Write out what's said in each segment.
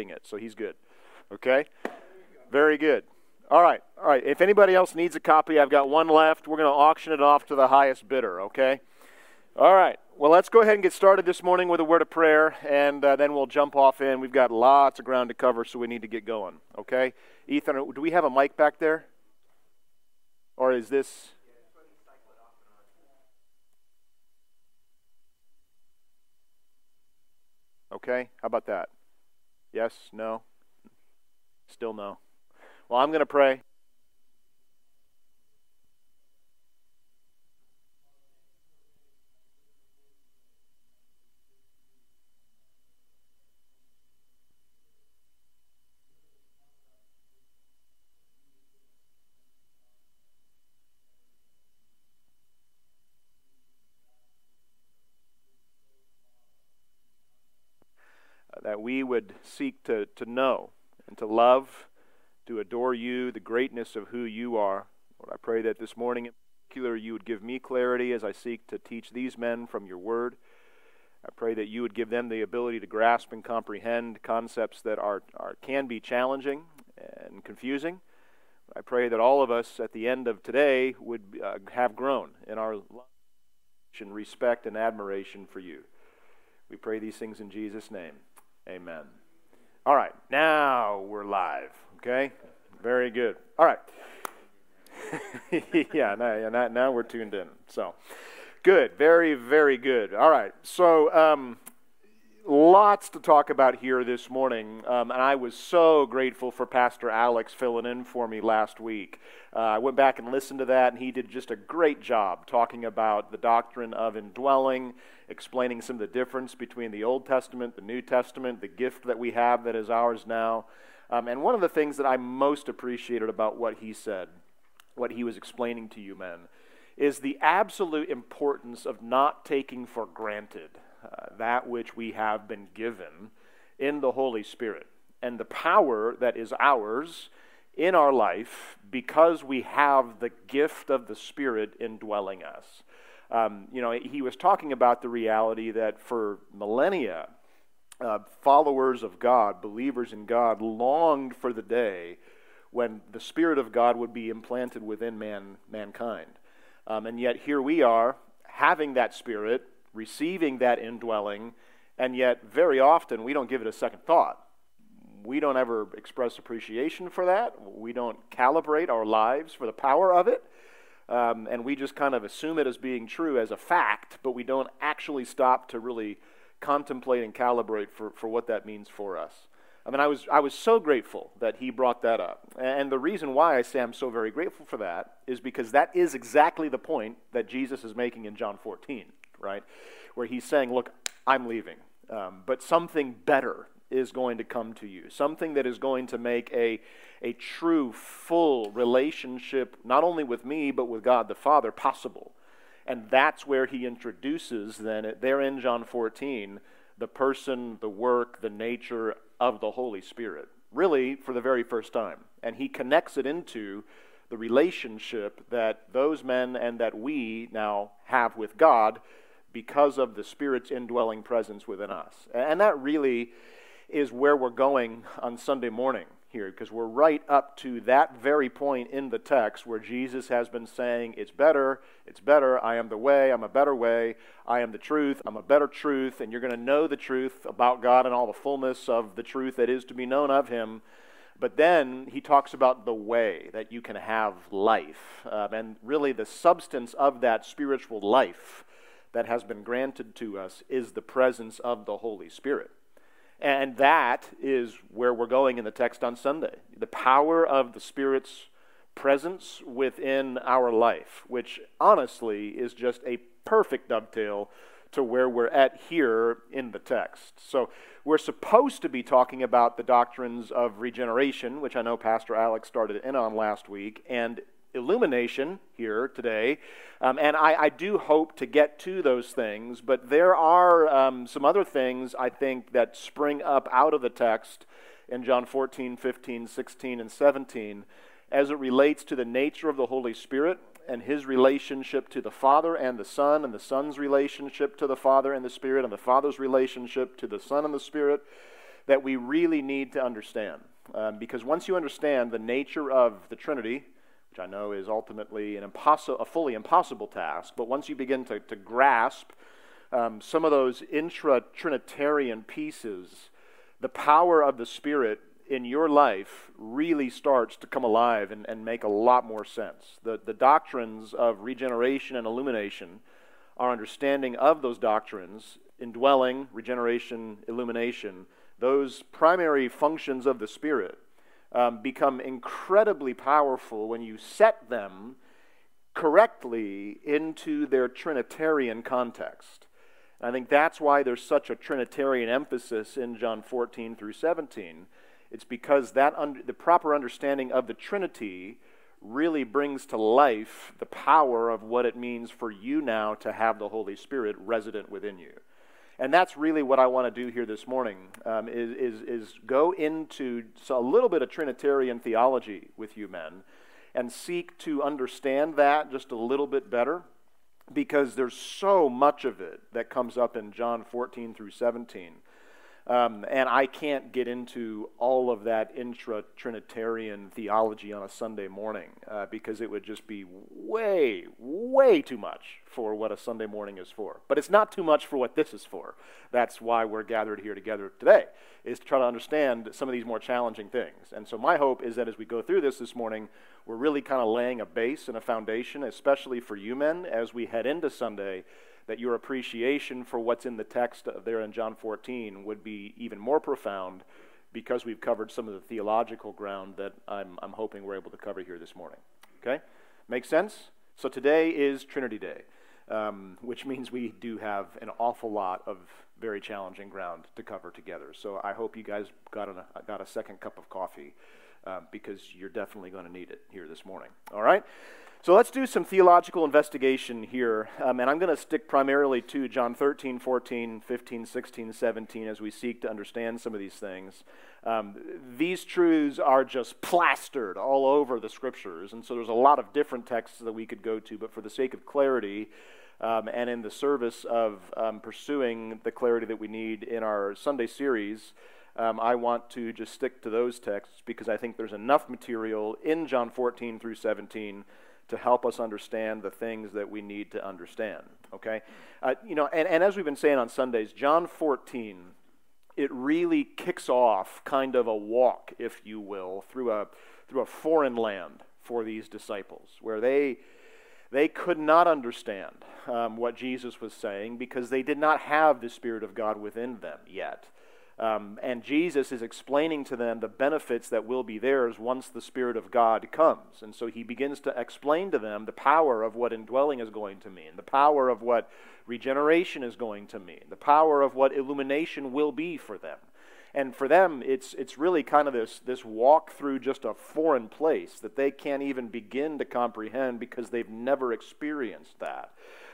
waving it, so he's good. Okay? Very good. All right, all right. If anybody else needs a copy, I've got one left. We're going to auction it off to the highest bidder, okay? All right. Well, let's go ahead and get started this morning with a word of prayer, and uh, then we'll jump off in. We've got lots of ground to cover, so we need to get going, okay? Ethan, do we have a mic back there? Or is this. Okay, how about that? Yes? No? Still no. Well, I'm going to pray. We would seek to, to know and to love, to adore you, the greatness of who you are. Lord, I pray that this morning in particular you would give me clarity as I seek to teach these men from your word. I pray that you would give them the ability to grasp and comprehend concepts that are, are can be challenging and confusing. I pray that all of us at the end of today would uh, have grown in our love and respect and admiration for you. We pray these things in Jesus' name. Amen. All right, now we're live. Okay? Very good. All right. yeah, now, now we're tuned in. So, good. Very, very good. All right. So, um, lots to talk about here this morning, um, and I was so grateful for Pastor Alex filling in for me last week. Uh, I went back and listened to that, and he did just a great job talking about the doctrine of indwelling explaining some of the difference between the Old Testament, the New Testament, the gift that we have that is ours now. Um, and one of the things that I most appreciated about what he said, what he was explaining to you men, is the absolute importance of not taking for granted uh, that which we have been given in the Holy Spirit and the power that is ours in our life because we have the gift of the Spirit indwelling us. Um, you know, he was talking about the reality that for millennia, uh, followers of God, believers in God, longed for the day when the Spirit of God would be implanted within man, mankind. Um, and yet here we are, having that Spirit, receiving that indwelling, and yet very often we don't give it a second thought. We don't ever express appreciation for that. We don't calibrate our lives for the power of it. Um, and we just kind of assume it as being true as a fact, but we don't actually stop to really contemplate and calibrate for, for what that means for us. I mean, I was, I was so grateful that he brought that up. And the reason why I say I'm so very grateful for that is because that is exactly the point that Jesus is making in John 14, right? Where he's saying, Look, I'm leaving, um, but something better is going to come to you, something that is going to make a, a true, full relationship, not only with me, but with God the Father, possible. And that's where he introduces, then, there in John 14, the person, the work, the nature of the Holy Spirit, really for the very first time. And he connects it into the relationship that those men and that we now have with God because of the Spirit's indwelling presence within us. And that really is where we're going on Sunday morning here because we're right up to that very point in the text where Jesus has been saying, It's better, it's better, I am the way, I'm a better way, I am the truth, I'm a better truth, and you're going to know the truth about God and all the fullness of the truth that is to be known of Him. But then he talks about the way that you can have life. Um, and really, the substance of that spiritual life that has been granted to us is the presence of the Holy Spirit. And that is where we're going in the text on Sunday. The power of the Spirit's presence within our life, which honestly is just a perfect dovetail to where we're at here in the text. So we're supposed to be talking about the doctrines of regeneration, which I know Pastor Alex started in on last week, and illumination here today. Um, and I, I, do hope to get to those things, but there are um, some other things I think that spring up out of the text in John 14, 15, 16, and 17 as it relates to the nature of the Holy Spirit and his relationship to the Father and the Son, and the Son's relationship to the Father and the Spirit, and the Father's relationship to the Son and the Spirit that we really need to understand. Um, because once you understand the nature of the Trinity, which I know is ultimately an impossi- a fully impossible task, but once you begin to, to grasp um, some of those intra Trinitarian pieces, the power of the Spirit in your life really starts to come alive and, and make a lot more sense. The, the doctrines of regeneration and illumination, our understanding of those doctrines, indwelling, regeneration, illumination, those primary functions of the Spirit um, become incredibly powerful when you set them correctly into their Trinitarian context. And I think that's why there's such a Trinitarian emphasis in John 14 through 17. It's because that un- the proper understanding of the Trinity really brings to life the power of what it means for you now to have the Holy Spirit resident within you. And that's really what I want to do here this morning, um, is, is, is go into a little bit of Trinitarian theology with you men and seek to understand that just a little bit better because there's so much of it that comes up in John 14 through 17 um, and I can't get into all of that intra Trinitarian theology on a Sunday morning uh, because it would just be way, way too much for what a Sunday morning is for. But it's not too much for what this is for. That's why we're gathered here together today, is to try to understand some of these more challenging things. And so my hope is that as we go through this this morning, we're really kind of laying a base and a foundation, especially for you men, as we head into Sunday that your appreciation for what's in the text there in John 14 would be even more profound because we've covered some of the theological ground that I'm, I'm hoping we're able to cover here this morning. Okay? Make sense? So today is Trinity Day, um, which means we do have an awful lot of very challenging ground to cover together. So I hope you guys got, a got a second cup of coffee uh, because you're definitely going to need it here this morning. All right? So let's do some theological investigation here. Um, and I'm going to stick primarily to John 13, 14, 15, 16, 17 as we seek to understand some of these things. Um, these truths are just plastered all over the scriptures. And so there's a lot of different texts that we could go to. But for the sake of clarity, um, and in the service of um, pursuing the clarity that we need in our Sunday series, um, I want to just stick to those texts because I think there's enough material in John 14 through 17 to help us understand the things that we need to understand. Okay? Uh, you know, and, and as we've been saying on Sundays, John 14, it really kicks off kind of a walk, if you will, through a, through a foreign land for these disciples, where they, they could not understand um, what Jesus was saying because they did not have the Spirit of God within them yet. Um, and Jesus is explaining to them the benefits that will be theirs once the Spirit of God comes. And so he begins to explain to them the power of what indwelling is going to mean, the power of what regeneration is going to mean, the power of what illumination will be for them. And for them, it's, it's really kind of this, this walk through just a foreign place that they can't even begin to comprehend because they've never experienced that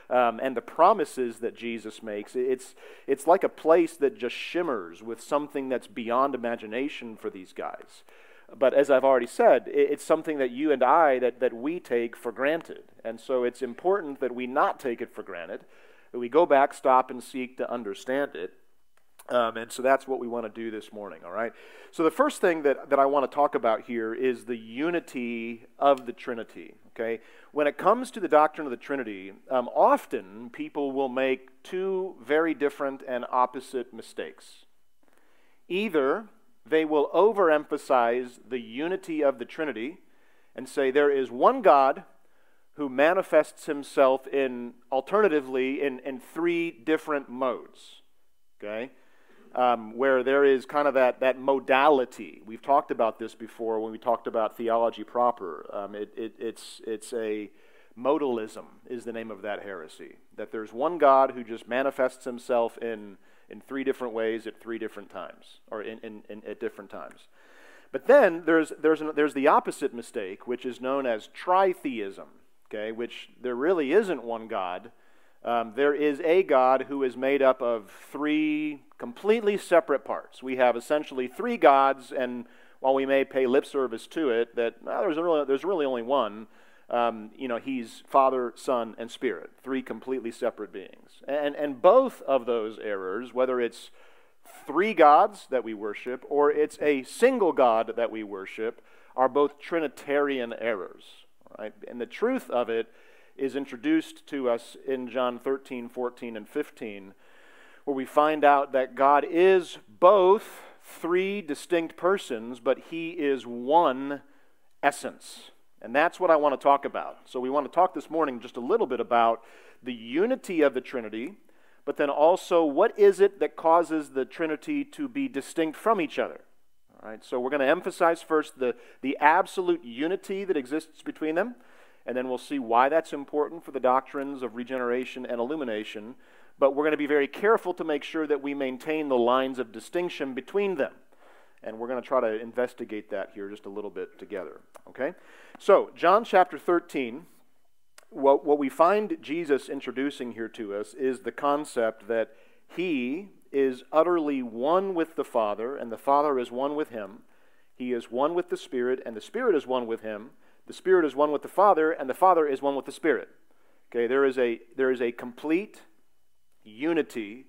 um, and the promises that Jesus makes, it's, it's like a place that just shimmers with something that's beyond imagination for these guys. But as I've already said, it's something that you and I, that, that we take for granted. And so it's important that we not take it for granted, that we go back, stop, and seek to understand it. Um, and so that's what we want to do this morning, all right? So the first thing that, that I want to talk about here is the unity of the Trinity, okay? When it comes to the doctrine of the Trinity, um, often people will make two very different and opposite mistakes. Either they will overemphasize the unity of the Trinity and say there is one God who manifests himself in alternatively in, in three different modes. Okay? Um, where there is kind of that, that modality. We've talked about this before when we talked about theology proper. Um, it, it, it's, it's a modalism, is the name of that heresy. That there's one God who just manifests himself in, in three different ways at three different times, or in, in, in at different times. But then there's, there's, an, there's the opposite mistake, which is known as tritheism, okay, which there really isn't one God um, there is a God who is made up of three completely separate parts. We have essentially three gods, and while we may pay lip service to it, that well, there's, really, there's really only one. Um, you know, he's Father, Son, and Spirit, three completely separate beings. And, and both of those errors, whether it's three gods that we worship or it's a single God that we worship are both Trinitarian errors. Right? And the truth of it is introduced to us in John 13, 14, and 15, where we find out that God is both three distinct persons, but he is one essence. And that's what I want to talk about. So we want to talk this morning just a little bit about the unity of the Trinity, but then also what is it that causes the Trinity to be distinct from each other? All right, so we're going to emphasize first the, the absolute unity that exists between them, and then we'll see why that's important for the doctrines of regeneration and illumination. But we're going to be very careful to make sure that we maintain the lines of distinction between them. And we're going to try to investigate that here just a little bit together. Okay? So, John chapter 13, what, what we find Jesus introducing here to us is the concept that he is utterly one with the Father, and the Father is one with him. He is one with the Spirit, and the Spirit is one with him. The Spirit is one with the Father, and the Father is one with the Spirit. Okay, there is a, there is a complete unity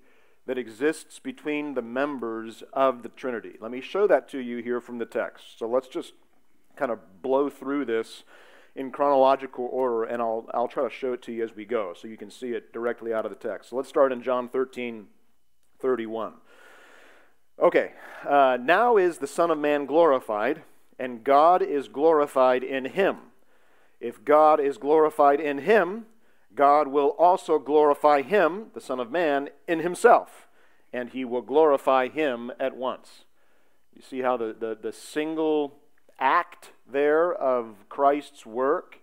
that exists between the members of the Trinity. Let me show that to you here from the text. So let's just kind of blow through this in chronological order, and I'll, I'll try to show it to you as we go so you can see it directly out of the text. So let's start in John 13 31. Okay, uh, now is the Son of Man glorified, and God is glorified in him. If God is glorified in him, God will also glorify him, the Son of Man, in himself, and he will glorify him at once. You see how the, the, the single act there of Christ's work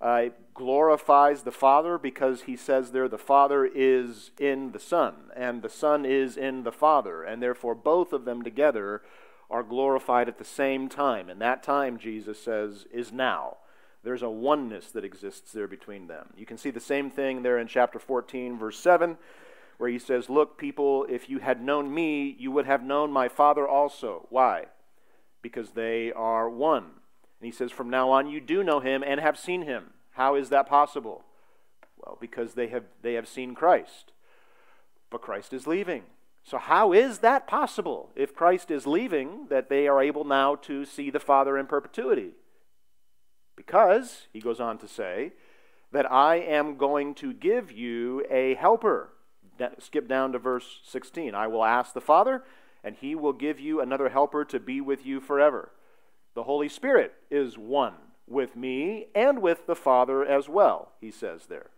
uh, glorifies the Father because he says there the Father is in the Son, and the Son is in the Father, and therefore both of them together are glorified at the same time. And that time, Jesus says, is now. There's a oneness that exists there between them. You can see the same thing there in chapter 14, verse 7, where he says, Look, people, if you had known me, you would have known my Father also. Why? Because they are one. And he says, From now on, you do know him and have seen him. How is that possible? Well, because they have, they have seen Christ. But Christ is leaving. So, how is that possible if Christ is leaving that they are able now to see the Father in perpetuity? Because, he goes on to say, that I am going to give you a helper. Skip down to verse 16. I will ask the Father, and he will give you another helper to be with you forever. The Holy Spirit is one with me and with the Father as well, he says there.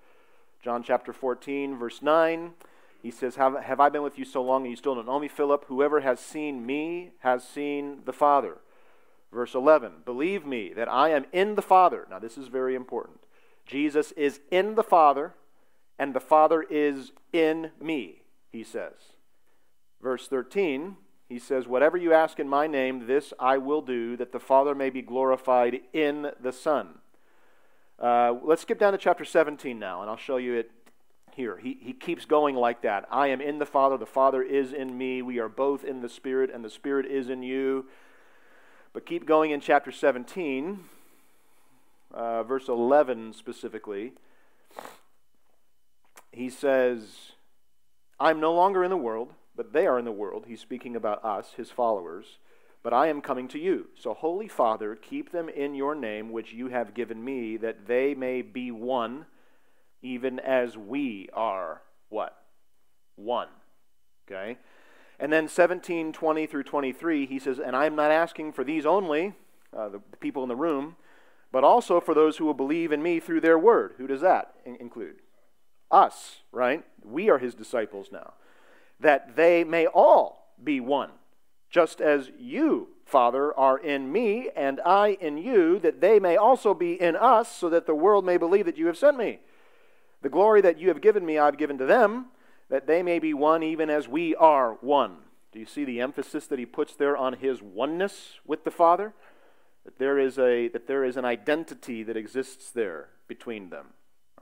John chapter 14, verse 9, he says, Have, have I been with you so long and you still don't know me, Philip? Whoever has seen me has seen the Father. Verse 11 Believe me that I am in the Father. Now, this is very important. Jesus is in the Father, and the Father is in me, he says. Verse 13, he says, Whatever you ask in my name, this I will do, that the Father may be glorified in the Son. Uh, let's skip down to chapter 17 now, and I'll show you it here. He, he keeps going like that. I am in the Father, the Father is in me. We are both in the Spirit, and the Spirit is in you. But keep going in chapter 17, uh, verse 11 specifically. He says, I'm no longer in the world, but they are in the world. He's speaking about us, his followers. But I am coming to you. So, Holy Father, keep them in your name, which you have given me, that they may be one, even as we are what? One. Okay? And then 17, 20 through 23, he says, And I am not asking for these only, uh, the, people in the room, but also for those who will believe in me through their word. Who does that in- include? Us, right? We are his disciples now. That they may all be one, just as you, Father, are in me, and I in you, that they may also be in us, so that the world may believe that you have sent me. The glory that you have given me, I've given to them that they may be one even as we are one. Do you see the emphasis that he puts there on his oneness with the Father? That there is, a, that there is an identity that exists there between them.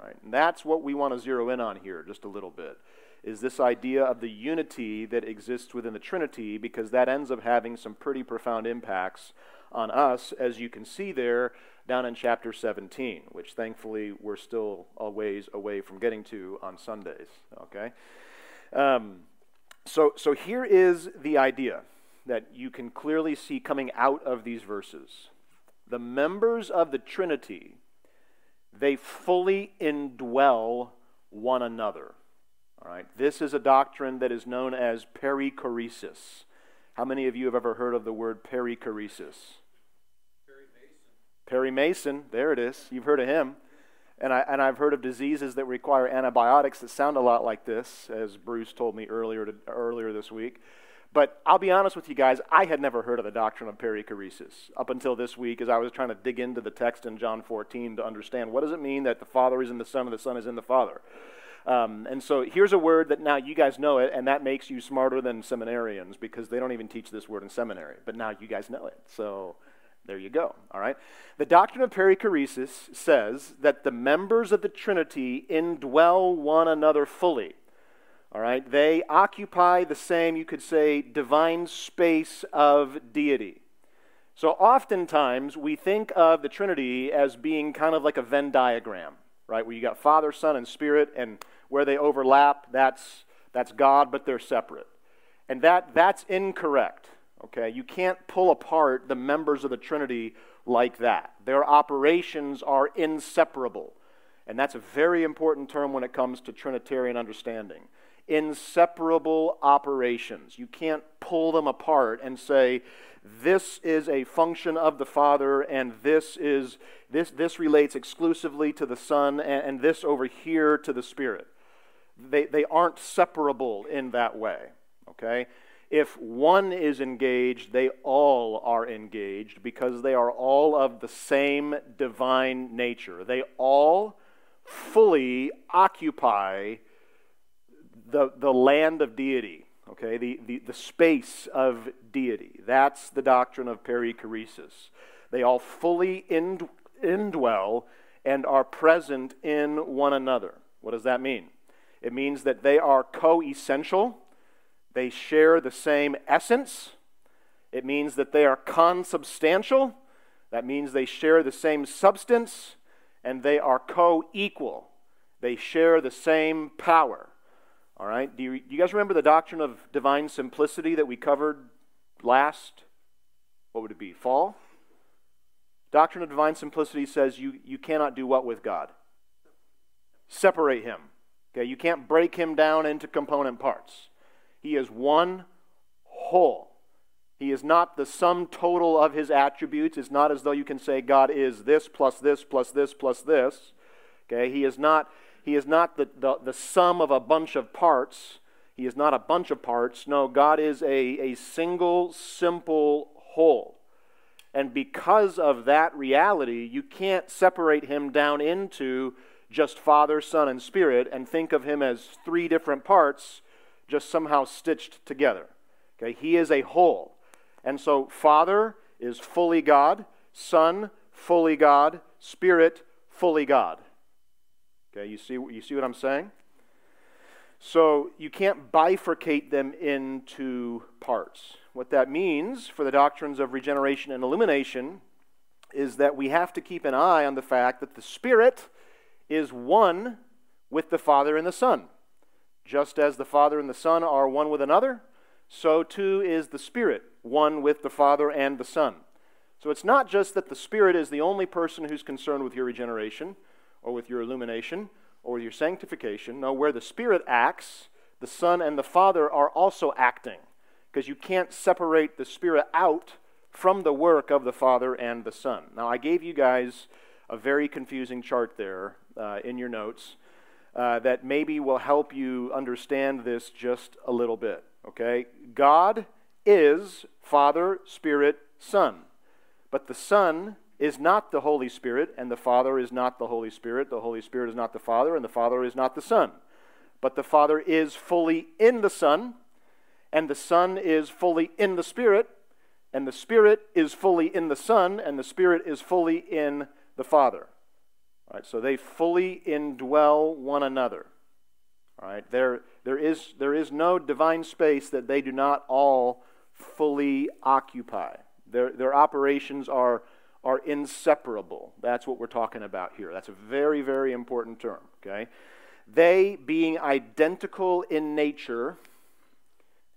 Right? And that's what we want to zero in on here just a little bit. Is this idea of the unity that exists within the Trinity, because that ends up having some pretty profound impacts on us, as you can see there down in chapter 17, which thankfully we're still a ways away from getting to on Sundays. Okay? Um, So, so here is the idea that you can clearly see coming out of these verses. The members of the Trinity, they fully indwell one another. All right, this is a doctrine that is known as perichoresis. How many of you have ever heard of the word perichoresis? Perry Mason. There it is. You've heard of him. And, I, and I've heard of diseases that require antibiotics that sound a lot like this, as Bruce told me earlier, to, earlier this week. But I'll be honest with you guys, I had never heard of the doctrine of perichoresis up until this week as I was trying to dig into the text in John 14 to understand what does it mean that the Father is in the Son and the Son is in the Father. Um, and so here's a word that now you guys know it, and that makes you smarter than seminarians because they don't even teach this word in seminary. But now you guys know it. So there you go. All right. The doctrine of perichoresis says that the members of the Trinity indwell one another fully. All right. They occupy the same, you could say, divine space of deity. So oftentimes we think of the Trinity as being kind of like a Venn diagram, right? Where you got Father, Son, and Spirit, and where they overlap, that's, that's God, but they're separate. And that, that's incorrect. Okay? You can't pull apart the members of the Trinity like that. Their operations are inseparable. And that's a very important term when it comes to Trinitarian understanding. Inseparable operations. You can't pull them apart and say, this is a function of the Father, and this is this this relates exclusively to the Son, and, and this over here to the Spirit they, they aren't separable in that way. Okay? If one is engaged, they all are engaged because they are all of the same divine nature. They all fully occupy the, the land of deity, okay, the, the, the space of deity. That's the doctrine of perichoresis. They all fully ind, indwell and are present in one another. What does that mean? It means that they are co essential, they share the same essence. It means that they are consubstantial. That means they share the same substance, and they are co equal. They share the same power. All right? Do you, do you guys remember the doctrine of divine simplicity that we covered last? What would it be? Fall? Doctrine of divine simplicity says you, you cannot do what with God? Separate him. Okay, you can't break him down into component parts. He is one whole. He is not the sum total of his attributes. It's not as though you can say God is this plus this plus this plus this. Okay, he is not he is not the, the, the sum of a bunch of parts. He is not a bunch of parts. No, God is a, a single, simple whole. And because of that reality, you can't separate him down into just Father, Son, and Spirit and think of him as three different parts just somehow stitched together. Okay, he is a whole. And so Father is fully God, Son fully God, Spirit fully God. Okay, you see you see what I'm saying? So you can't bifurcate them into parts. What that means for the doctrines of regeneration and illumination is that we have to keep an eye on the fact that the Spirit is one with the Father and the Son. Just as the Father and the Son are one with another, so too is the Spirit one with the Father and the Son. So it's not just that the Spirit is the only person who's concerned with your regeneration or with your illumination or with your sanctification. No, where the Spirit acts, the Son and the Father are also acting because you can't separate the Spirit out from the work of the Father and the Son. Now, I gave you guys a very confusing chart there uh, in your notes uh, that maybe will help you understand this just a little bit. Okay? God is Father, Spirit, Son. But the Son is not the Holy Spirit, and the Father is not the Holy Spirit. The Holy Spirit is not the Father, and the Father is not the Son. But the Father is fully in the Son, and the Son is fully in the Spirit, and the Spirit is fully in the Son, and the Spirit is fully in the Father. All right, so they fully indwell one another. All right, there, there, is, there is no divine space that they do not all fully occupy. Their, their operations are, are inseparable. That's what we're talking about here. That's a very, very important term. Okay? They, being identical in nature,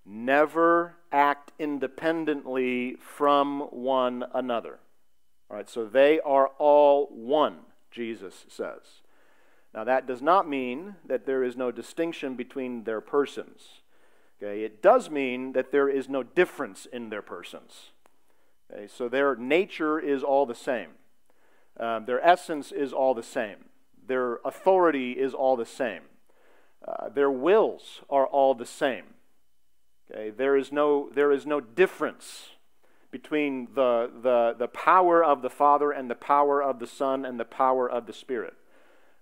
never act independently from one another. All right, so they are all one, Jesus says. Now, that does not mean that there is no distinction between their persons. Okay, it does mean that there is no difference in their persons. Okay, so their nature is all the same, um, their essence is all the same, their authority is all the same, uh, their wills are all the same. Okay, there is no there is no difference between the, the, the power of the Father and the power of the Son and the power of the Spirit.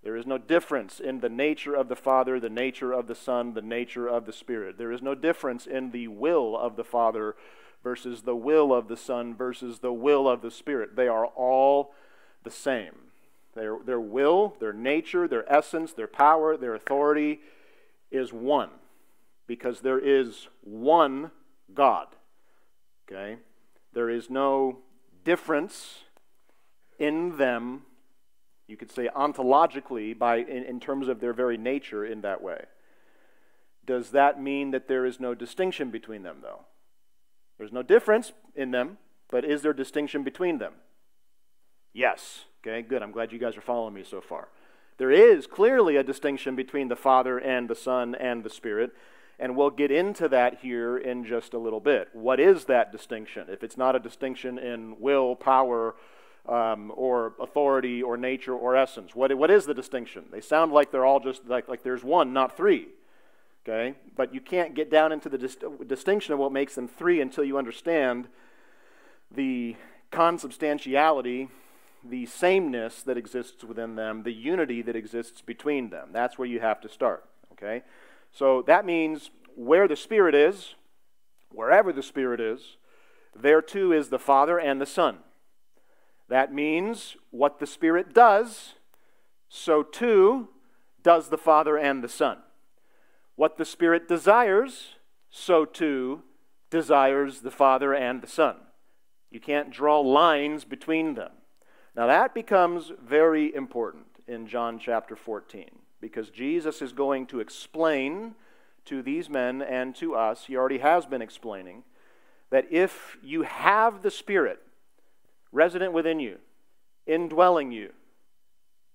There is no difference in the nature of the Father, the nature of the Son, the nature of the Spirit. There is no difference in the will of the Father versus the will of the Son versus the will of the Spirit. They are all the same. Their, their will, their nature, their essence, their power, their authority is one because there is one God. Okay? There is no difference in them, you could say ontologically, by, in, in terms of their very nature in that way. Does that mean that there is no distinction between them, though? There's no difference in them, but is there distinction between them? Yes. Okay, good. I'm glad you guys are following me so far. There is clearly a distinction between the Father and the Son and the Spirit. And we'll get into that here in just a little bit. What is that distinction? If it's not a distinction in will, power, um, or authority, or nature, or essence, what, what is the distinction? They sound like they're all just like, like there's one, not three. Okay? But you can't get down into the dis- distinction of what makes them three until you understand the consubstantiality, the sameness that exists within them, the unity that exists between them. That's where you have to start. Okay? So that means where the Spirit is, wherever the Spirit is, there too is the Father and the Son. That means what the Spirit does, so too does the Father and the Son. What the Spirit desires, so too desires the Father and the Son. You can't draw lines between them. Now that becomes very important in John chapter 14 because Jesus is going to explain to these men and to us, he already has been explaining, that if you have the Spirit resident within you, indwelling you,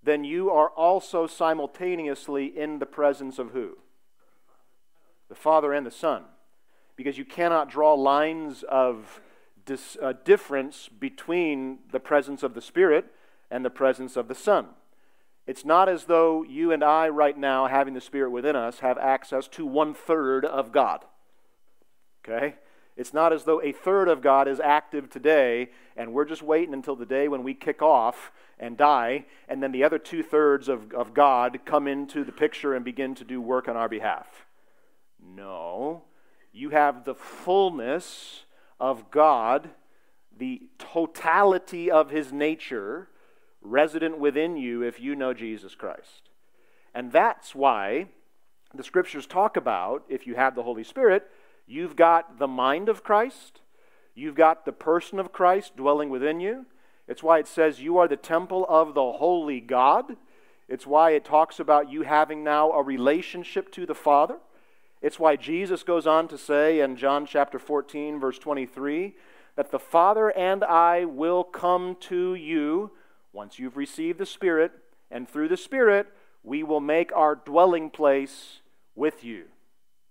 then you are also simultaneously in the presence of who? The Father and the Son. Because you cannot draw lines of dis, uh, difference between the presence of the Spirit and the presence of the Son. It's not as though you and I, right now, having the Spirit within us, have access to one third of God. Okay? It's not as though a third of God is active today and we're just waiting until the day when we kick off and die, and then the other two thirds of, of God come into the picture and begin to do work on our behalf. No. You have the fullness of God, the totality of His nature resident within you if you know Jesus Christ. And that's why the scriptures talk about if you have the Holy Spirit, you've got the mind of Christ, you've got the person of Christ dwelling within you. It's why it says you are the temple of the holy God. It's why it talks about you having now a relationship to the Father. It's why Jesus goes on to say in John chapter 14, verse 23, that the Father and I will come to you once you've received the Spirit, and through the Spirit, we will make our dwelling place with you,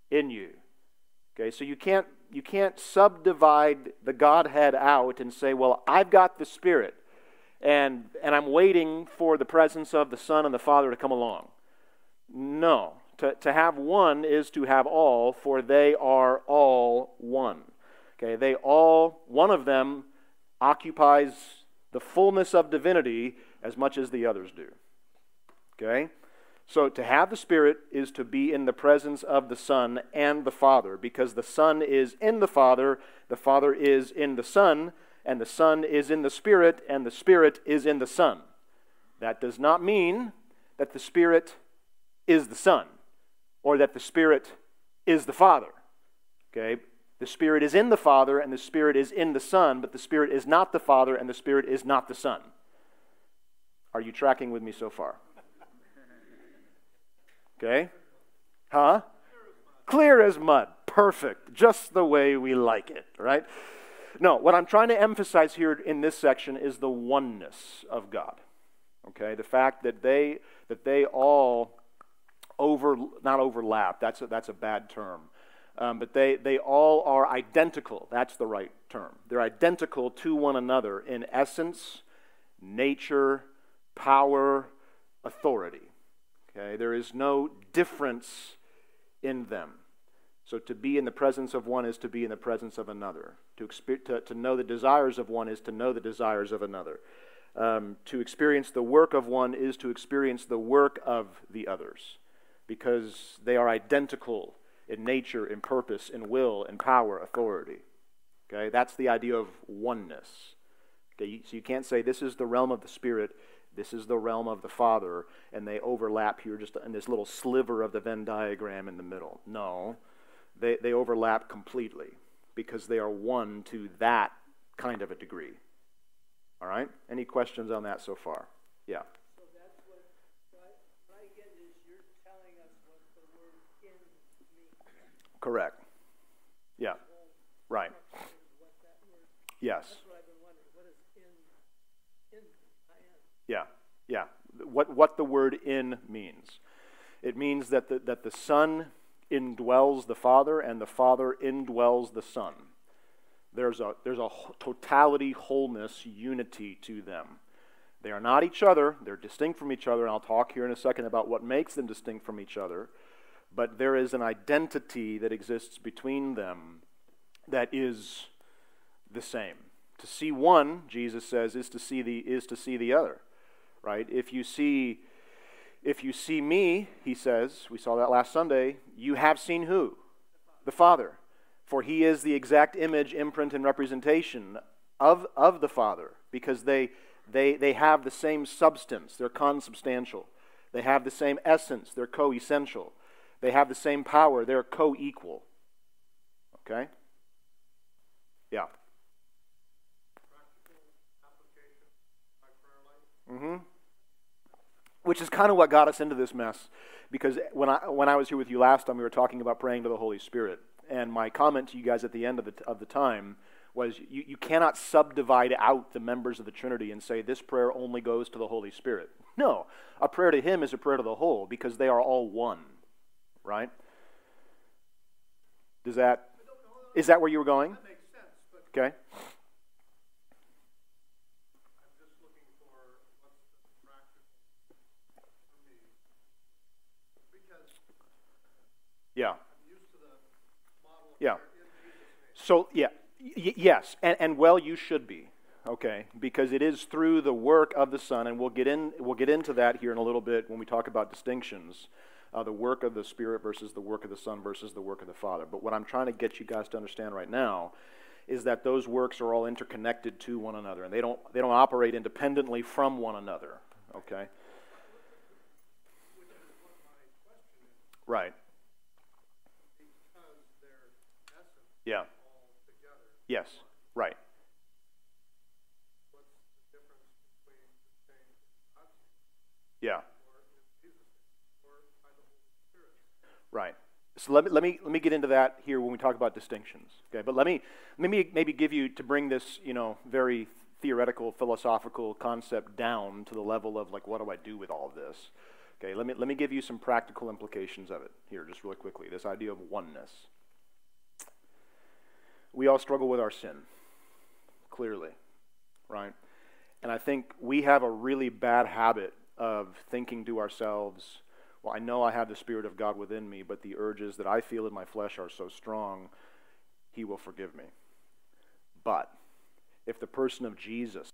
in you. Okay, so you can't you can't subdivide the Godhead out and say, well, I've got the Spirit, and and I'm waiting for the presence of the Son and the Father to come along. No. To, to have one is to have all, for they are all one. Okay, they all, one of them occupies the fullness of divinity as much as the others do. Okay? So to have the Spirit is to be in the presence of the Son and the Father, because the Son is in the Father, the Father is in the Son, and the Son is in the Spirit, and the Spirit is in the Son. That does not mean that the Spirit is the Son, or that the Spirit is the Father. Okay? The Spirit is in the Father and the Spirit is in the Son, but the Spirit is not the Father and the Spirit is not the Son. Are you tracking with me so far? Okay? Huh? Clear as mud. perfect, just the way we like it, right? No, what I'm trying to emphasize here in this section is the oneness of God. Okay, the fact that they that they all over not overlap. That's a, that's a bad term. Um, but they, they all are identical. That's the right term. They're identical to one another in essence, nature, power, authority. Okay? There is no difference in them. So to be in the presence of one is to be in the presence of another. To, to, to know the desires of one is to know the desires of another. Um, to experience the work of one is to experience the work of the others because they are identical in nature, in purpose, in will, in power, authority. Okay, that's the idea of oneness. Okay, so you can't say this is the realm of the Spirit, this is the realm of the Father, and they overlap here just in this little sliver of the Venn diagram in the middle. No, they, they overlap completely because they are one to that kind of a degree. All right? Any questions on that so far? Yeah. Correct. Yeah. Right. Yes. Yeah. Yeah. What what the word in means. It means that the, that the Son indwells the Father and the Father indwells the Son. There's a, there's a totality, wholeness, unity to them. They are not each other, they're distinct from each other, and I'll talk here in a second about what makes them distinct from each other but there is an identity that exists between them that is the same. To see one, Jesus says, is to see the is to see the other. Right? If you see if you see me, he says, we saw that last Sunday, you have seen who? The Father. For he is the exact image, imprint, and representation of, of the Father, because they, they, they have the same substance, they're consubstantial. They have the same essence, they're co essential. They have the same power, they're co equal. Okay? Yeah. Mm-hmm. Which is kind of what got us into this mess. Because when I, when I was here with you last time, we were talking about praying to the Holy Spirit. And my comment to you guys at the end of the, of the time was you, you cannot subdivide out the members of the Trinity and say this prayer only goes to the Holy Spirit. No, a prayer to Him is a prayer to the whole because they are all one right? Does that is that where you were going? Okay. Yeah. Yeah. So, yeah. Y- yes. And, and well, you should be. Okay. Because it is through the work of the Son, and we'll get, in, we'll get into that here in a little bit when we talk about distinctions uh, the work of the Spirit versus the work of the Son versus the work of the Father. But what I'm trying to get you guys to understand right now is that those works are all interconnected to one another, and they don't they don't operate independently from one another. Okay. Right. Yeah. Yes. Right. Yeah. Right. So let me, let me, let me get into that here when we talk about distinctions. Okay, but let me, let me maybe give you, to bring this, you know, very theoretical, philosophical concept down to the level of like, what do I do with all of this? Okay, let me, let me give you some practical implications of it here, just really quickly. This idea of oneness. We all struggle with our sin, clearly, right? And I think we have a really bad habit of thinking to ourselves, well, I know I have the Spirit of God within me, but the urges that I feel in my flesh are so strong, He will forgive me. But if the person of Jesus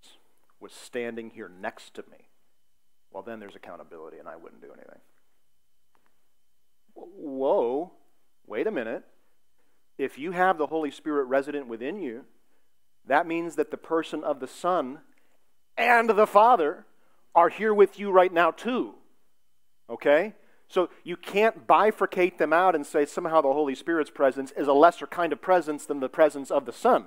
was standing here next to me, well, then there's accountability, and I wouldn't do anything. Whoa, wait a minute. If you have the Holy Spirit resident within you, that means that the person of the Son and the Father are here with you right now, too. Okay? So you can't bifurcate them out and say somehow the Holy Spirit's presence is a lesser kind of presence than the presence of the Son.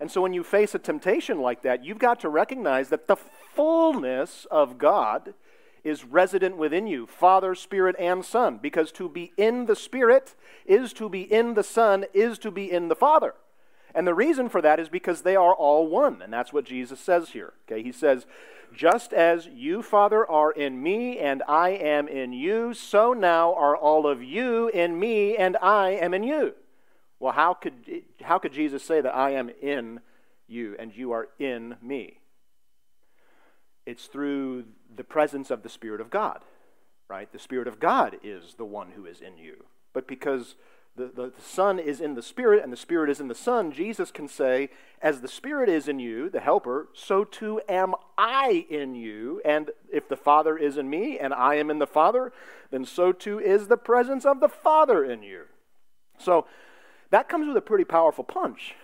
And so when you face a temptation like that, you've got to recognize that the fullness of God is resident within you Father, Spirit, and Son. Because to be in the Spirit is to be in the Son, is to be in the Father. And the reason for that is because they are all one. And that's what Jesus says here. Okay, he says, Just as you, Father, are in me and I am in you, so now are all of you in me and I am in you. Well, how could, how could Jesus say that I am in you and you are in me? It's through the presence of the Spirit of God, right? The Spirit of God is the one who is in you. But because the, the, the, Son is in the Spirit and the Spirit is in the Son, Jesus can say, As the Spirit is in you, the Helper, so too am I in you. And if the Father is in me and I am in the Father, then so too is the presence of the Father in you. So that comes with a pretty powerful punch,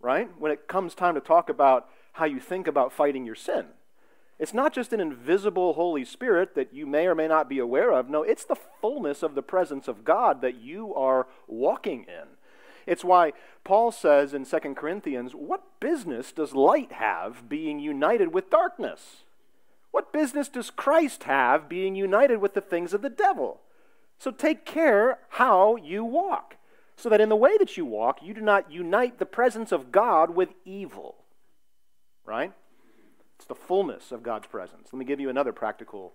right? When it comes time to talk about how you think about fighting your sin. It's not just an invisible Holy Spirit that you may or may not be aware of. No, it's the fullness of the presence of God that you are walking in. It's why Paul says in 2 Corinthians, What business does light have being united with darkness? What business does Christ have being united with the things of the devil? So take care how you walk, so that in the way that you walk, you do not unite the presence of God with evil. Right? It's the fullness of God's presence. Let me give you another practical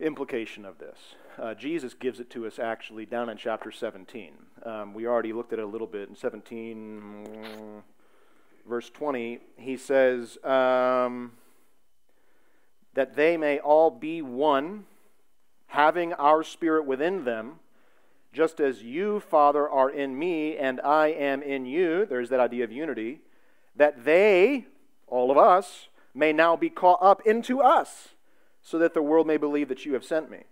implication of this. Uh, Jesus gives it to us actually down in chapter 17. Um, we already looked at it a little bit in 17, verse 20. He says, um, That they may all be one, having our spirit within them, just as you, Father, are in me and I am in you. There's that idea of unity. That they, all of us, may now be caught up into us, so that the world may believe that you have sent me.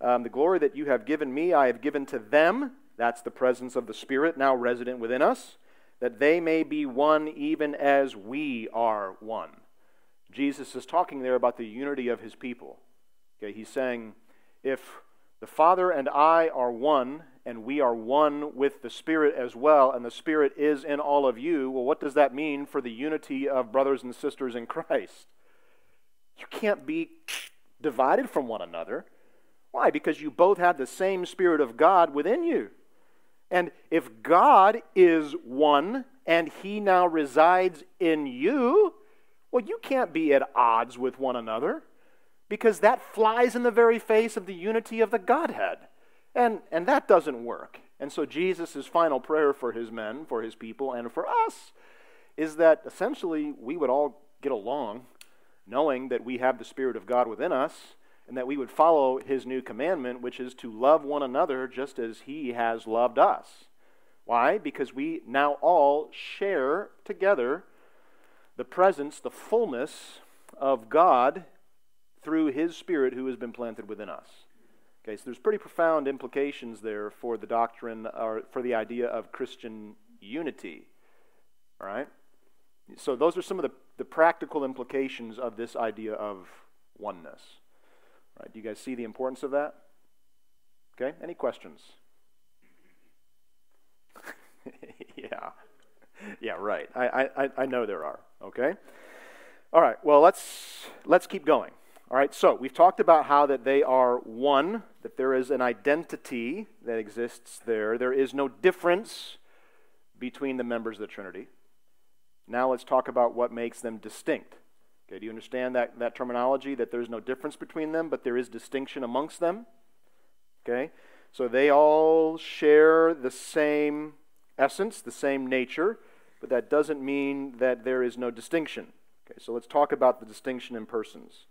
Um, the glory that you have given me, I have given to them. That's the presence of the Spirit now resident within us, that they may be one even as we are one. Jesus is talking there about the unity of his people. Okay, he's saying, if the Father and I are one, and we are one with the Spirit as well, and the Spirit is in all of you. Well, what does that mean for the unity of brothers and sisters in Christ? You can't be divided from one another. Why? Because you both have the same Spirit of God within you. And if God is one and He now resides in you, well, you can't be at odds with one another because that flies in the very face of the unity of the Godhead. And, and that doesn't work. And so Jesus' final prayer for his men, for his people, and for us is that essentially we would all get along knowing that we have the Spirit of God within us and that we would follow his new commandment, which is to love one another just as he has loved us. Why? Because we now all share together the presence, the fullness of God through his Spirit who has been planted within us. Okay, so there's pretty profound implications there for the doctrine or for the idea of Christian unity. All right? So those are some of the, the practical implications of this idea of oneness. All right, do you guys see the importance of that? Okay, any questions? yeah. Yeah, right. I, I, I know there are. Okay? All right, well, let's, let's keep going. All right, so we've talked about how that they are one, that there is an identity that exists there. There is no difference between the members of the Trinity. Now let's talk about what makes them distinct. Okay, do you understand that, that terminology? That there's no difference between them, but there is distinction amongst them? Okay, so they all share the same essence, the same nature, but that doesn't mean that there is no distinction. Okay, so let's talk about the distinction in persons.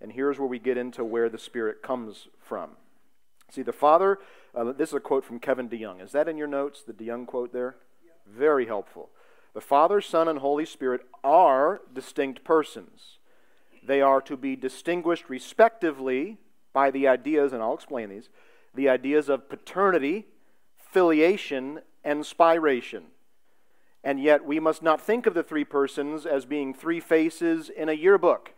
And here's where we get into where the Spirit comes from. See, the Father, uh, this is a quote from Kevin DeYoung. Is that in your notes, the DeYoung quote there? Very helpful. The Father, Son, and Holy Spirit are distinct persons. They are to be distinguished respectively by the ideas, and I'll explain these, the ideas of paternity, filiation, and spiration. And yet, we must not think of the three persons as being three faces in a yearbook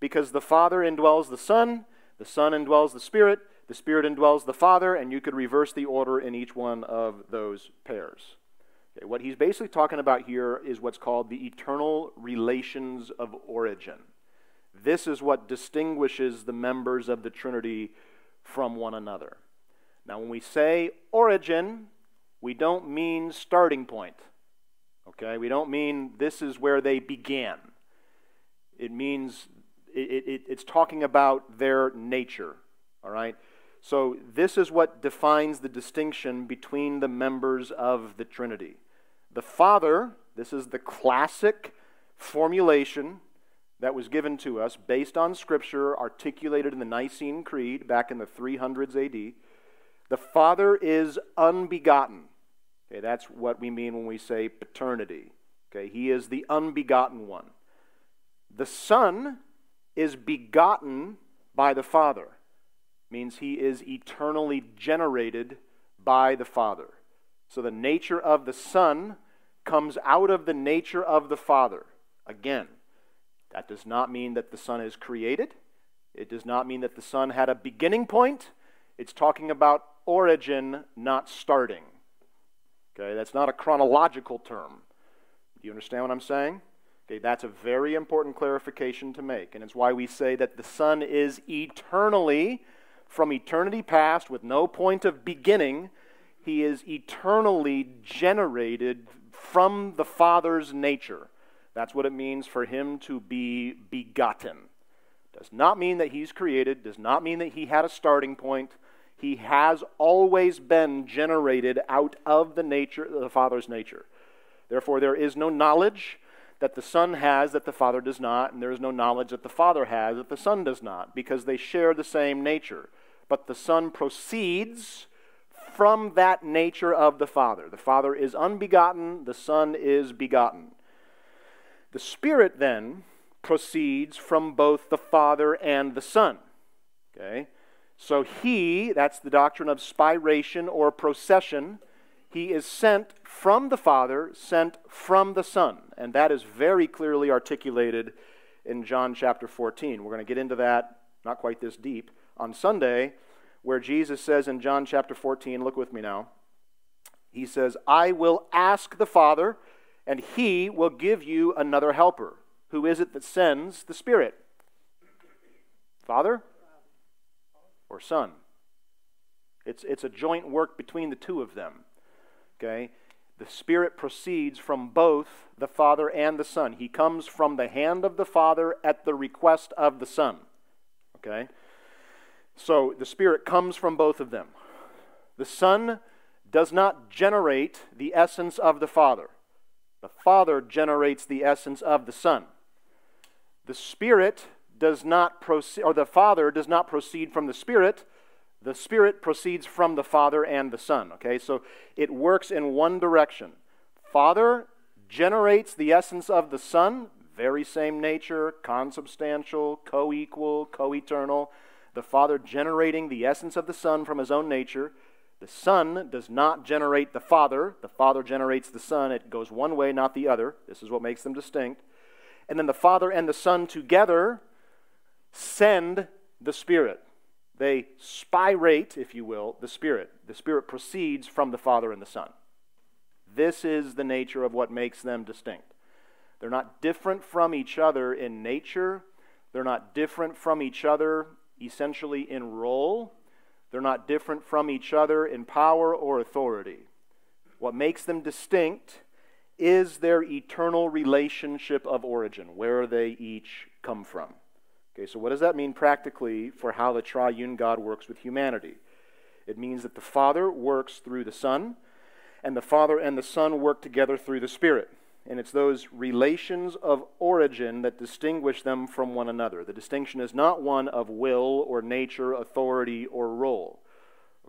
because the Father indwells the Son, the Son indwells the Spirit, the Spirit indwells the Father, and you could reverse the order in each one of those pairs. Okay, what he's basically talking about here is what's called the eternal relations of origin. This is what distinguishes the members of the Trinity from one another. Now, when we say origin, we don't mean starting point. Okay? We don't mean this is where they began. It means it, it, it's talking about their nature. All right? So, this is what defines the distinction between the members of the Trinity. The Father, this is the classic formulation that was given to us based on Scripture articulated in the Nicene Creed back in the 300s AD. The Father is unbegotten. Okay, that's what we mean when we say paternity. Okay, he is the unbegotten one. The Son is begotten by the Father. Means he is eternally generated by the Father. So the nature of the Son comes out of the nature of the Father. Again, that does not mean that the Son is created. It does not mean that the Son had a beginning point. It's talking about origin, not starting. Okay, that's not a chronological term. Do you understand what I'm saying? Okay, that's a very important clarification to make, and it's why we say that the Son is eternally, from eternity past, with no point of beginning, he is eternally generated from the Father's nature. That's what it means for him to be begotten. Does not mean that he's created, does not mean that he had a starting point. He has always been generated out of the nature the Father's nature. Therefore there is no knowledge that the Son has that the Father does not, and there is no knowledge that the Father has that the Son does not, because they share the same nature. But the Son proceeds from that nature of the Father. The Father is unbegotten, the Son is begotten. The Spirit then proceeds from both the Father and the Son. Okay? So he, that's the doctrine of spiration or procession, he is sent from the Father, sent from the Son. And that is very clearly articulated in John chapter 14. We're going to get into that, not quite this deep, on Sunday, where Jesus says in John chapter 14, look with me now. He says, I will ask the Father and he will give you another helper. Who is it that sends the Spirit? Father or Son? It's, it's a joint work between the two of them. Okay? The Spirit proceeds from both the Father and the Son. He comes from the hand of the Father at the request of the Son. Okay? So the Spirit comes from both of them. The Son does not generate the essence of the Father. The Father generates the essence of the Son. The Spirit does not proceed, or the Father does not proceed from the Spirit. The Spirit proceeds from the Father and the Son. Okay, so it works in one direction. Father generates the essence of the Son, very same nature, consubstantial, co equal, co eternal. The Father generating the essence of the Son from his own nature. The Son does not generate the Father. The Father generates the Son. It goes one way, not the other. This is what makes them distinct. And then the Father and the Son together send the Spirit. They spirate, if you will, the Spirit. The Spirit proceeds from the Father and the Son. This is the nature of what makes them distinct. They're not different from each other in nature, they're not different from each other essentially in role. They're not different from each other in power or authority. What makes them distinct is their eternal relationship of origin, where they each come from. Okay, so what does that mean practically for how the triune God works with humanity? It means that the Father works through the Son, and the Father and the Son work together through the Spirit. And it's those relations of origin that distinguish them from one another. The distinction is not one of will or nature, authority or role.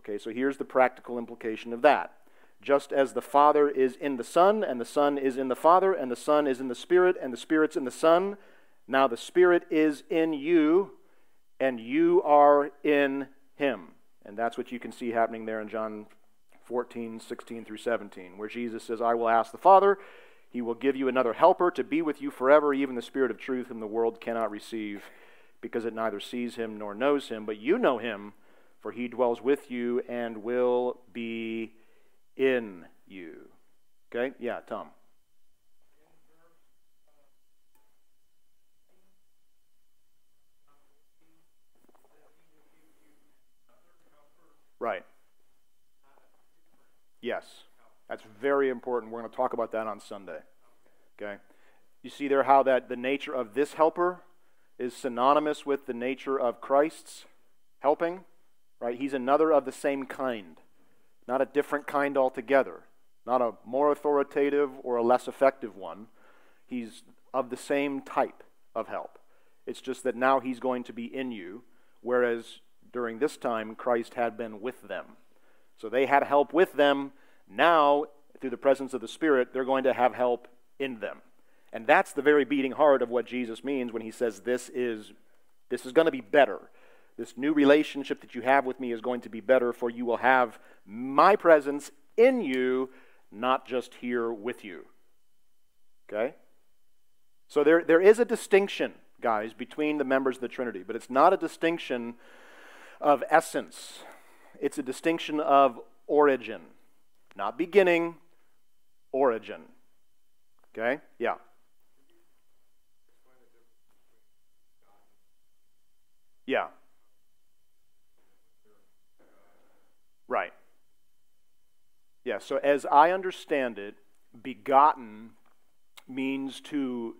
Okay, so here's the practical implication of that. Just as the Father is in the Son, and the Son is in the Father, and the Son is in the Spirit, and the Spirit's in the Son, now the Spirit is in you, and you are in Him. And that's what you can see happening there in John 14, 16 through 17, where Jesus says, I will ask the Father, he will give you another helper to be with you forever, even the Spirit of truth, whom the world cannot receive, because it neither sees him nor knows him. But you know him, for he dwells with you and will be in you. Okay? Yeah, Tom. Right. Yes. That's very important. We're going to talk about that on Sunday. Okay? You see there how that the nature of this helper is synonymous with the nature of Christ's helping, right? He's another of the same kind, not a different kind altogether, not a more authoritative or a less effective one. He's of the same type of help. It's just that now he's going to be in you, whereas during this time, Christ had been with them. So they had help with them. Now, through the presence of the Spirit, they're going to have help in them. And that's the very beating heart of what Jesus means when he says this is this is going to be better. This new relationship that you have with me is going to be better for you will have my presence in you, not just here with you. Okay? So there, there is a distinction, guys, between the members of the Trinity, but it's not a distinction of essence. It's a distinction of origin. Not beginning, origin. Okay? Yeah. Yeah. Right. Yeah, so as I understand it, begotten means to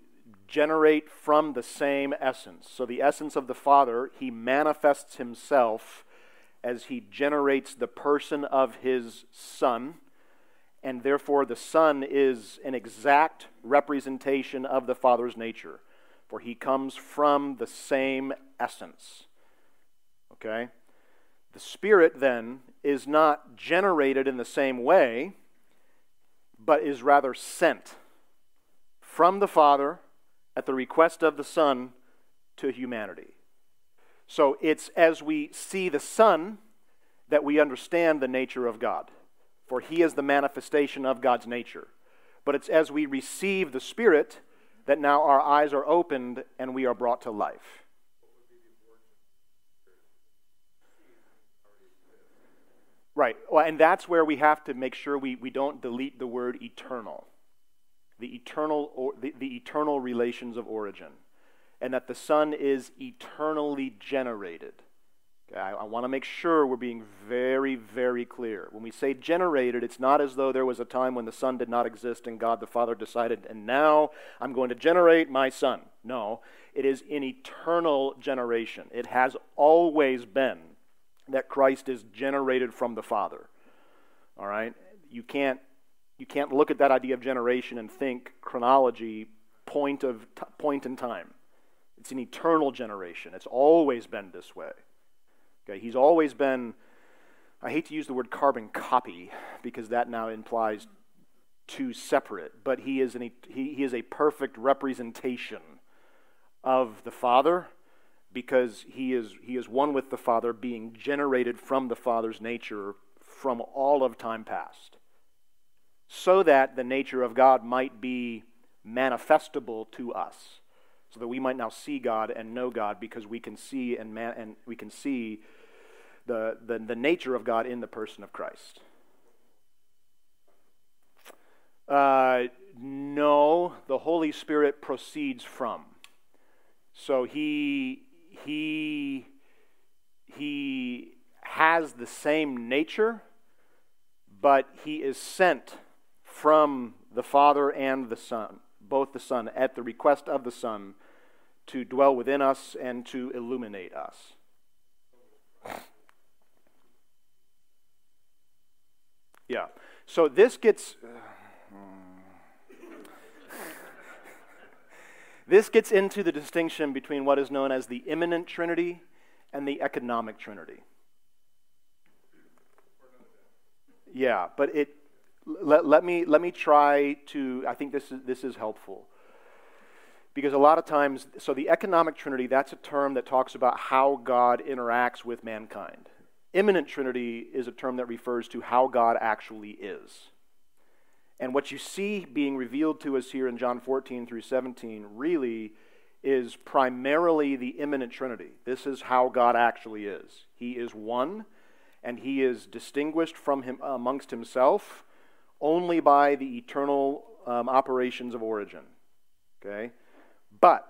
generate from the same essence. So the essence of the Father, he manifests himself as he generates the person of his Son, and therefore the Son is an exact representation of the Father's nature, for he comes from the same essence. Okay? The Spirit then is not generated in the same way, but is rather sent from the Father at the request of the Son to humanity. So it's as we see the Son that we understand the nature of God, for He is the manifestation of God's nature. But it's as we receive the Spirit that now our eyes are opened and we are brought to life. Right. Well, and that's where we have to make sure we, we don't delete the word eternal. The eternal, or, the, the eternal relations of origin. And that the Son is eternally generated. Okay, I, I want to make sure we're being very, very clear. When we say generated, it's not as though there was a time when the Son did not exist and God the Father decided, and now I'm going to generate my Son. No, it is in eternal generation. It has always been that Christ is generated from the Father. All right? You can't, you can't look at that idea of generation and think chronology, point, of t- point in time. It's an eternal generation. It's always been this way. Okay, he's always been, I hate to use the word carbon copy because that now implies two separate, but he is, an, he, he is a perfect representation of the Father because he is, he is one with the Father, being generated from the Father's nature from all of time past, so that the nature of God might be manifestable to us, so that we might now see God and know God because we can see and, man, and we can see the, the, the nature of God in the person of Christ. Uh, no, the Holy Spirit proceeds from. So he he, he has the same nature, but he is sent from the Father and the Son, both the Son, at the request of the Son, to dwell within us and to illuminate us. Yeah. So this gets. This gets into the distinction between what is known as the immanent Trinity and the economic Trinity. Yeah, but it let, let me let me try to I think this is this is helpful. Because a lot of times so the economic trinity that's a term that talks about how God interacts with mankind. Immanent trinity is a term that refers to how God actually is. And what you see being revealed to us here in John 14 through 17 really is primarily the immanent Trinity. This is how God actually is. He is one, and He is distinguished from him amongst Himself only by the eternal um, operations of origin. Okay? But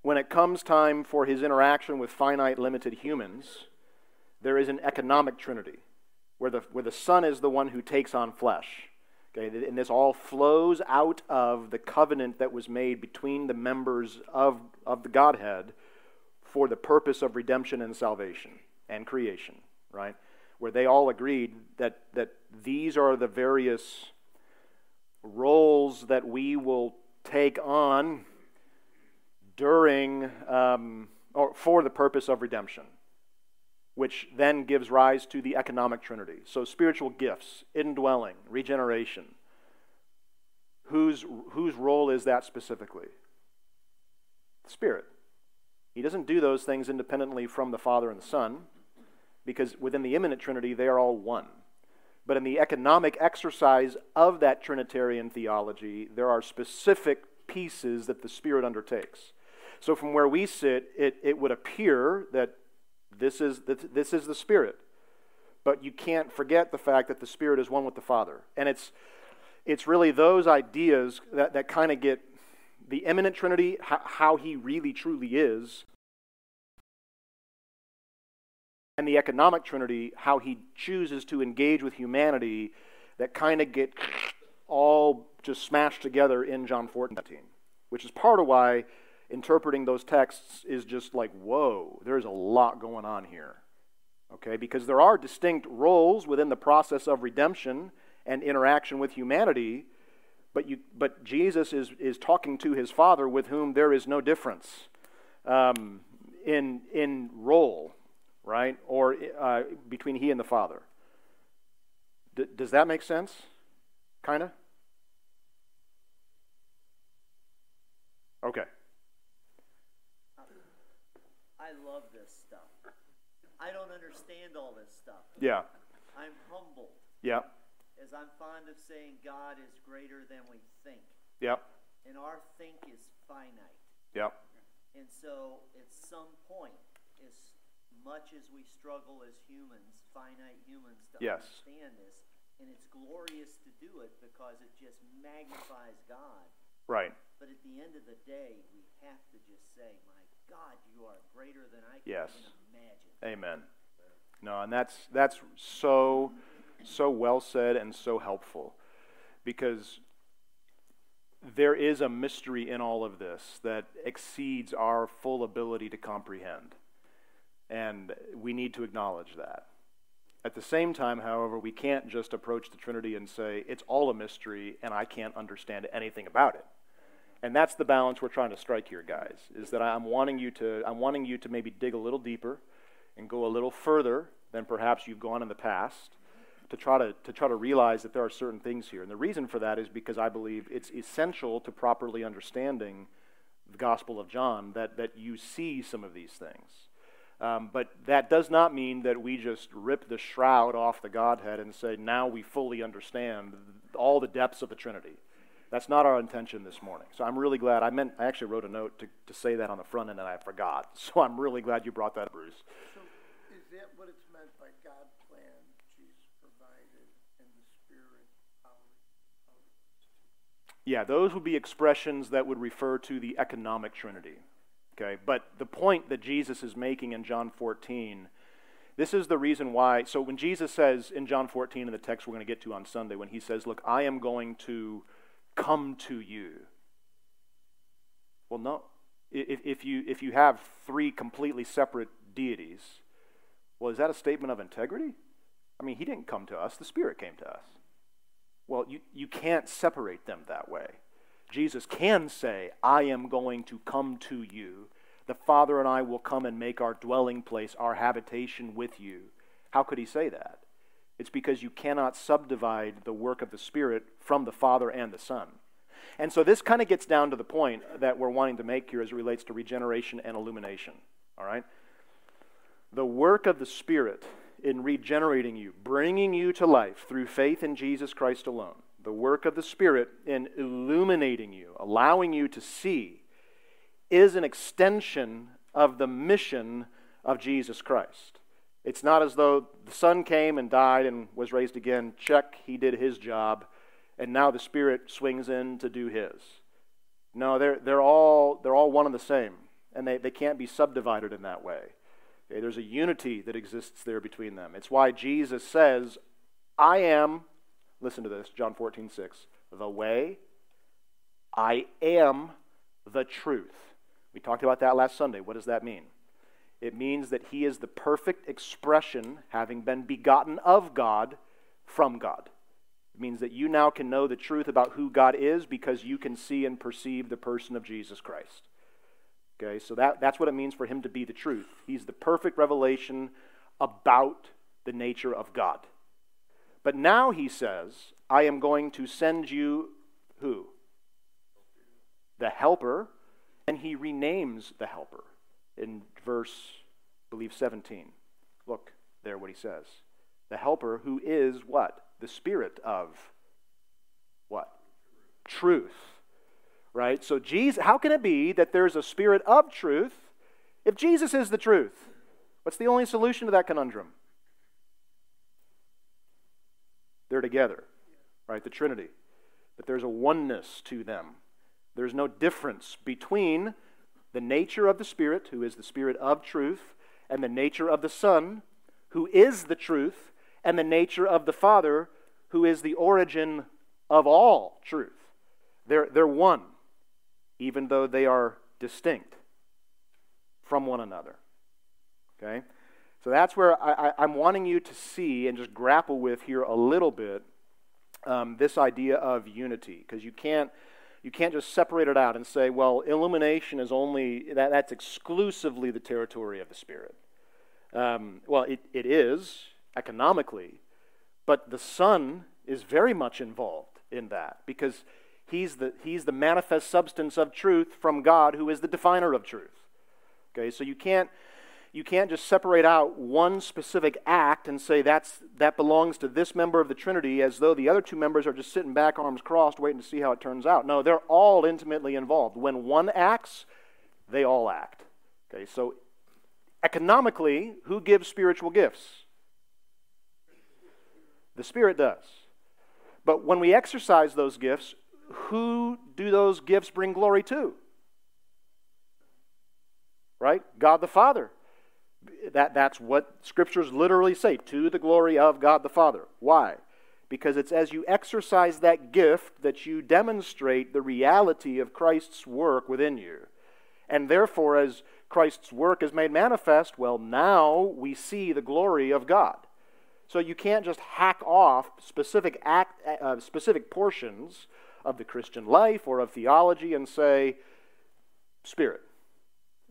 when it comes time for His interaction with finite, limited humans, there is an economic Trinity where the, where the Son is the one who takes on flesh Okay, and this all flows out of the covenant that was made between the members of, of the Godhead for the purpose of redemption and salvation and creation, right? Where they all agreed that, that these are the various roles that we will take on during um, or for the purpose of redemption, which then gives rise to the economic trinity. So, spiritual gifts, indwelling, regeneration. Whose, whose role is that specifically? The Spirit. He doesn't do those things independently from the Father and the Son, because within the immanent Trinity, they are all one. But in the economic exercise of that Trinitarian theology, there are specific pieces that the Spirit undertakes. So, from where we sit, it, it would appear that this is, that this is the Spirit. But you can't forget the fact that the Spirit is one with the Father. And it's, it's really those ideas that, that kind of get the immanent Trinity, how He really truly is, and the economic Trinity, how He chooses to engage with humanity, that kind of get all just smashed together in John 14, which is part of why interpreting those texts is just like, whoa, there's a lot going on here. Okay, because there are distinct roles within the process of redemption and interaction with humanity, but, you, but Jesus is, is talking to his Father with whom there is no difference um, in, in role, right? Or uh, between he and the Father. D- does that make sense? Kind of? Okay. I love this stuff. I don't understand all this stuff. Yeah. I'm humbled. Yeah. As I'm fond of saying, God is greater than we think. Yep. And our think is finite. Yep. And so at some point, as much as we struggle as humans, finite humans, to yes. understand this, and it's glorious to do it because it just magnifies God. Right. But at the end of the day, we have to just say, my God, you are greater than I can yes. imagine. Amen. No, and that's that's so so well said and so helpful because there is a mystery in all of this that exceeds our full ability to comprehend. And we need to acknowledge that. At the same time, however, we can't just approach the Trinity and say, it's all a mystery and I can't understand anything about it. And that's the balance we're trying to strike here, guys, is that I'm wanting you to, I'm wanting you to maybe dig a little deeper and go a little further than perhaps you've gone in the past to try to, to try to realize that there are certain things here. And the reason for that is because I believe it's essential to properly understanding the Gospel of John that, that you see some of these things. Um, but that does not mean that we just rip the shroud off the Godhead and say, now we fully understand all the depths of the Trinity. That's not our intention this morning. So I'm really glad. I meant I actually wrote a note to, to say that on the front end and I forgot. So I'm really glad you brought that up, Bruce. Is that what it's meant by God plan, Jesus provided, and the Spirit Yeah, those would be expressions that would refer to the economic Trinity. Okay, but the point that Jesus is making in John 14, this is the reason why. So when Jesus says in John 14, in the text we're going to get to on Sunday, when he says, Look, I am going to come to you. Well, no. If, if, you, if you have three completely separate deities, well, is that a statement of integrity? I mean, he didn't come to us, the Spirit came to us. Well, you, you can't separate them that way. Jesus can say, I am going to come to you. The Father and I will come and make our dwelling place, our habitation with you. How could he say that? It's because you cannot subdivide the work of the Spirit from the Father and the Son. And so this kind of gets down to the point that we're wanting to make here as it relates to regeneration and illumination. All right? the work of the Spirit in regenerating you, bringing you to life through faith in Jesus Christ alone, the work of the Spirit in illuminating you, allowing you to see, is an extension of the mission of Jesus Christ. It's not as though the Son came and died and was raised again, check, he did his job, and now the Spirit swings in to do his. No, they're, they're, all, they're all one and the same, and they, they can't be subdivided in that way. Okay, there's a unity that exists there between them. It's why Jesus says, I am listen to this, John 14, 6. The way, I am the truth. We talked about that last Sunday. What does that mean? It means that he is the perfect expression, having been begotten of God from God. It means that you now can know the truth about who God is because you can see and perceive the person of Jesus Christ. Okay, so that, that's what it means for him to be the truth. He's the perfect revelation about the nature of God. But now he says, I am going to send you who? The helper, and he renames the helper in verse, I believe, 17. Look there what he says. The helper who is what? The spirit of what? Truth. Right? So Jesus, how can it be that there's a spirit of truth if Jesus is the truth? What's the only solution to that conundrum? They're together, right? The Trinity. But there's a oneness to them. There's no difference between the nature of the Spirit, who is the Spirit of truth, and the nature of the Son, who is the truth, and the nature of the Father, who is the origin of all truth. They're, they're one, even though they are distinct from one another. Okay? So that's where I, am wanting you to see and just grapple with here a little bit um, this idea of unity, because you can't you can't just separate it out and say, well, illumination is only that, that's exclusively the territory of the Spirit. Um, well, it, it is economically, but the Son is very much involved in that because he's the, he's the manifest substance of truth from God, who is the definer of truth. Okay, so you can't you can't just separate out one specific act and say that's, that belongs to this member of the Trinity as though the other two members are just sitting back, arms crossed, waiting to see how it turns out. No, they're all intimately involved. When one acts, they all act. Okay, so economically, who gives spiritual gifts? The Spirit does. But when we exercise those gifts, who do those gifts bring glory to? Right? God the Father that, that's what scriptures literally say to the glory of God the Father. Why? Because it's as you exercise that gift that you demonstrate the reality of Christ's work within you. And therefore, as Christ's work is made manifest, well, now we see the glory of God. So you can't just hack off specific, act, uh, specific portions of the Christian life or of theology and say, Spirit,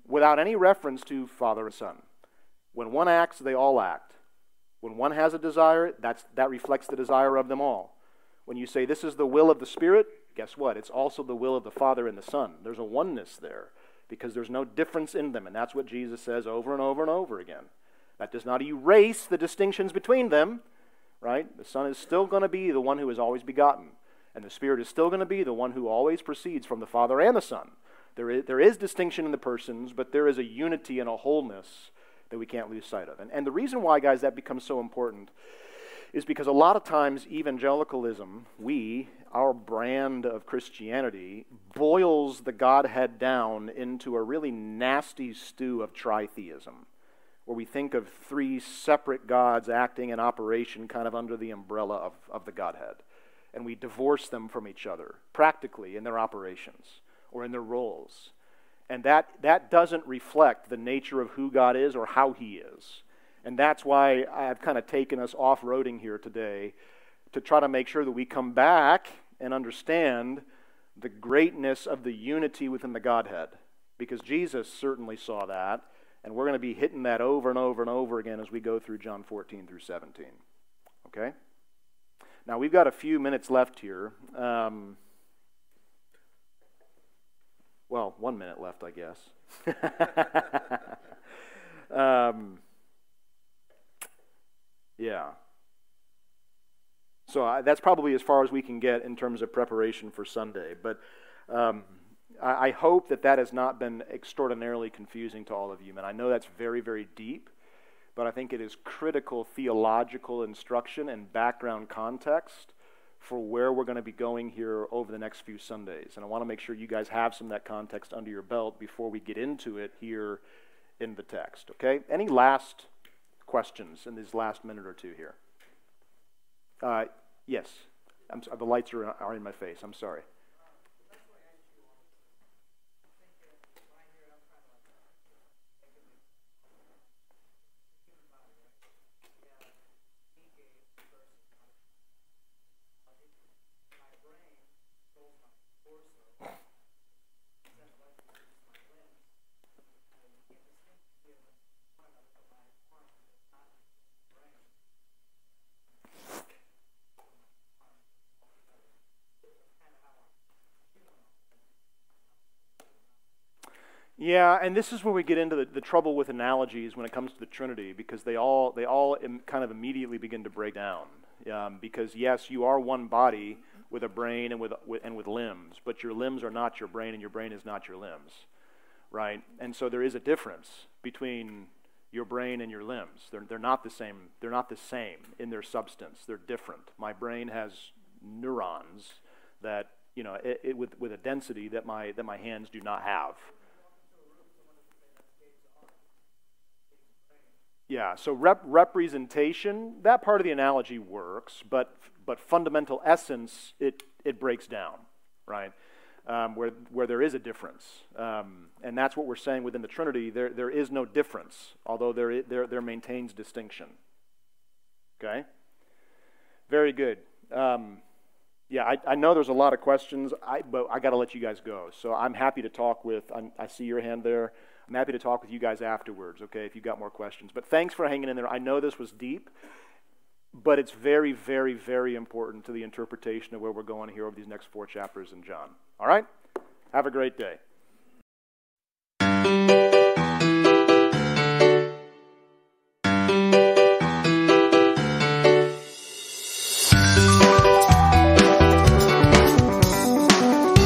without any reference to Father and Son. When one acts, they all act. When one has a desire, that's, that reflects the desire of them all. When you say this is the will of the Spirit, guess what? It's also the will of the Father and the Son. There's a oneness there because there's no difference in them. And that's what Jesus says over and over and over again. That does not erase the distinctions between them, right? The Son is still going to be the one who is always begotten. And the Spirit is still going to be the one who always proceeds from the Father and the Son. There is, there is distinction in the persons, but there is a unity and a wholeness that we can't lose sight of. And, and the reason why, guys, that becomes so important is because a lot of times evangelicalism, we, our brand of Christianity, boils the Godhead down into a really nasty stew of tritheism, where we think of three separate gods acting in operation kind of under the umbrella of, of the Godhead. And we divorce them from each other, practically, in their operations or in their roles. And that, that doesn't reflect the nature of who God is or how He is. And that's why I've kind of taken us off roading here today to try to make sure that we come back and understand the greatness of the unity within the Godhead. Because Jesus certainly saw that, and we're going to be hitting that over and over and over again as we go through John 14 through 17. Okay? Now, we've got a few minutes left here. Um, well, one minute left, I guess. um, yeah. So I, that's probably as far as we can get in terms of preparation for Sunday. But um, I, I, hope that that has not been extraordinarily confusing to all of you. And I know that's very, very deep, but I think it is critical theological instruction and background context for where we're going to be going here over the next few Sundays. And I want to make sure you guys have some of that context under your belt before we get into it here in the text. Okay? Any last questions in this last minute or two here? Uh, yes, I'm, the lights are, are in my face. I'm sorry. Yeah, and this is where we get into the, the trouble with analogies when it comes to the Trinity, because they all they all Im- kind of immediately begin to break down. Um, because yes, you are one body with a brain and with, with and with limbs, but your limbs are not your brain, and your brain is not your limbs, right? And so there is a difference between your brain and your limbs. They're, they're not the same. They're not the same in their substance. They're different. My brain has neurons that you know it, it, with with a density that my that my hands do not have. Yeah, so rep- representation, that part of the analogy works, but, but fundamental essence, it, it breaks down, right? Um, where, where there is a difference. Um, and that's what we're saying within the Trinity. There, there is no difference, although there, there, there maintains distinction. Okay? Very good. Um, yeah, I, I, know there's a lot of questions, I, but I got to let you guys go. So I'm happy to talk with, I'm, I see your hand there. I'm happy to talk with you guys afterwards, okay, if you've got more questions. But thanks for hanging in there. I know this was deep, but it's very, very, very important to the interpretation of where we're going here over these next four chapters in John. All right? Have a great day.